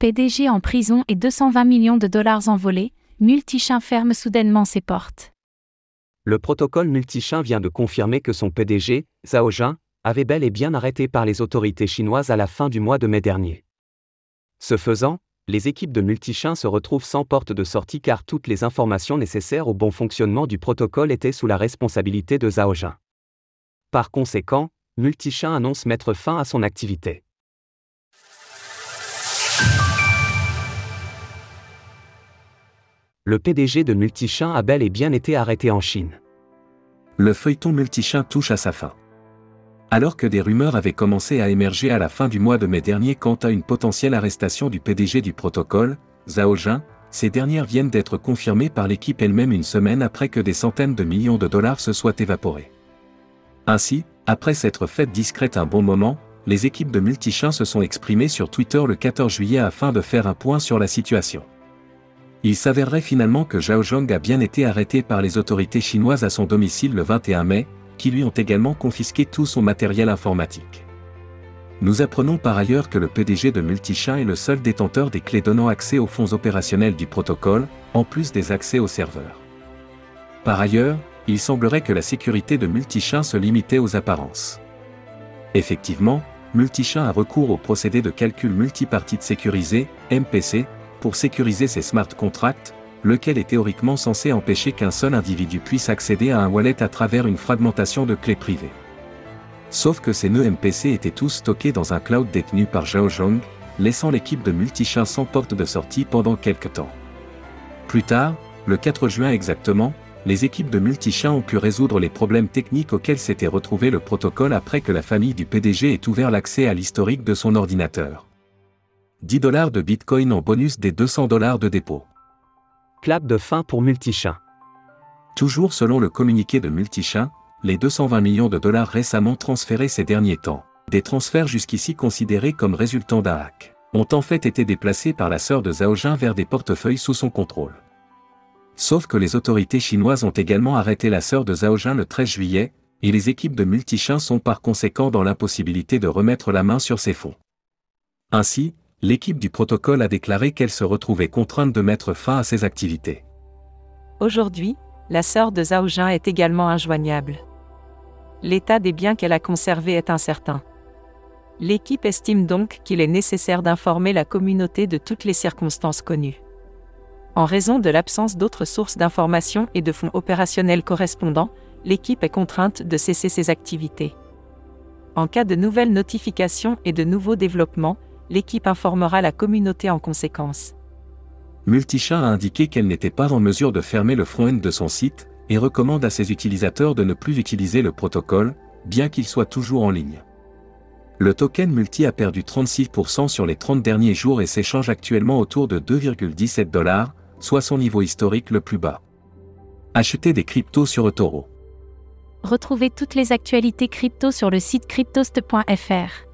PDG en prison et 220 millions de dollars envolés, Multichain ferme soudainement ses portes. Le protocole Multichain vient de confirmer que son PDG, Zhao Jin, avait bel et bien arrêté par les autorités chinoises à la fin du mois de mai dernier. Ce faisant, les équipes de Multichain se retrouvent sans porte de sortie car toutes les informations nécessaires au bon fonctionnement du protocole étaient sous la responsabilité de Zhao Jin. Par conséquent, Multichain annonce mettre fin à son activité. Le PDG de Multichain a bel et bien été arrêté en Chine. Le feuilleton Multichain touche à sa fin. Alors que des rumeurs avaient commencé à émerger à la fin du mois de mai dernier quant à une potentielle arrestation du PDG du protocole, Zhao Jin, ces dernières viennent d'être confirmées par l'équipe elle-même une semaine après que des centaines de millions de dollars se soient évaporés. Ainsi, après s'être faites discrète un bon moment, les équipes de Multichain se sont exprimées sur Twitter le 14 juillet afin de faire un point sur la situation. Il s'avérerait finalement que Zhao Zhong a bien été arrêté par les autorités chinoises à son domicile le 21 mai, qui lui ont également confisqué tout son matériel informatique. Nous apprenons par ailleurs que le PDG de Multichain est le seul détenteur des clés donnant accès aux fonds opérationnels du protocole, en plus des accès aux serveurs. Par ailleurs, il semblerait que la sécurité de Multichain se limitait aux apparences. Effectivement, Multichain a recours au procédé de calcul multipartite sécurisé, MPC, pour sécuriser ses smart contracts, lequel est théoriquement censé empêcher qu'un seul individu puisse accéder à un wallet à travers une fragmentation de clés privées. Sauf que ces nœuds MPC étaient tous stockés dans un cloud détenu par Zhao Zhong, laissant l'équipe de Multichain sans porte de sortie pendant quelques temps. Plus tard, le 4 juin exactement, les équipes de Multichain ont pu résoudre les problèmes techniques auxquels s'était retrouvé le protocole après que la famille du PDG ait ouvert l'accès à l'historique de son ordinateur. 10 dollars de Bitcoin en bonus des 200 dollars de dépôt. Clap de fin pour Multichain. Toujours selon le communiqué de Multichain, les 220 millions de dollars récemment transférés ces derniers temps, des transferts jusqu'ici considérés comme résultant d'un hack, ont en fait été déplacés par la sœur de Zhao Jin vers des portefeuilles sous son contrôle. Sauf que les autorités chinoises ont également arrêté la sœur de Zhao Jin le 13 juillet, et les équipes de Multichain sont par conséquent dans l'impossibilité de remettre la main sur ces fonds. Ainsi, l'équipe du protocole a déclaré qu'elle se retrouvait contrainte de mettre fin à ses activités. Aujourd'hui, la sœur de Zhao Jin est également injoignable. L'état des biens qu'elle a conservés est incertain. L'équipe estime donc qu'il est nécessaire d'informer la communauté de toutes les circonstances connues. En raison de l'absence d'autres sources d'informations et de fonds opérationnels correspondants, l'équipe est contrainte de cesser ses activités. En cas de nouvelles notifications et de nouveaux développements, l'équipe informera la communauté en conséquence. Multichain a indiqué qu'elle n'était pas en mesure de fermer le front-end de son site, et recommande à ses utilisateurs de ne plus utiliser le protocole, bien qu'il soit toujours en ligne. Le token multi a perdu 36% sur les 30 derniers jours et s'échange actuellement autour de 2,17 dollars, soit son niveau historique le plus bas. Achetez des cryptos sur eToro. Retrouvez toutes les actualités crypto sur le site cryptost.fr.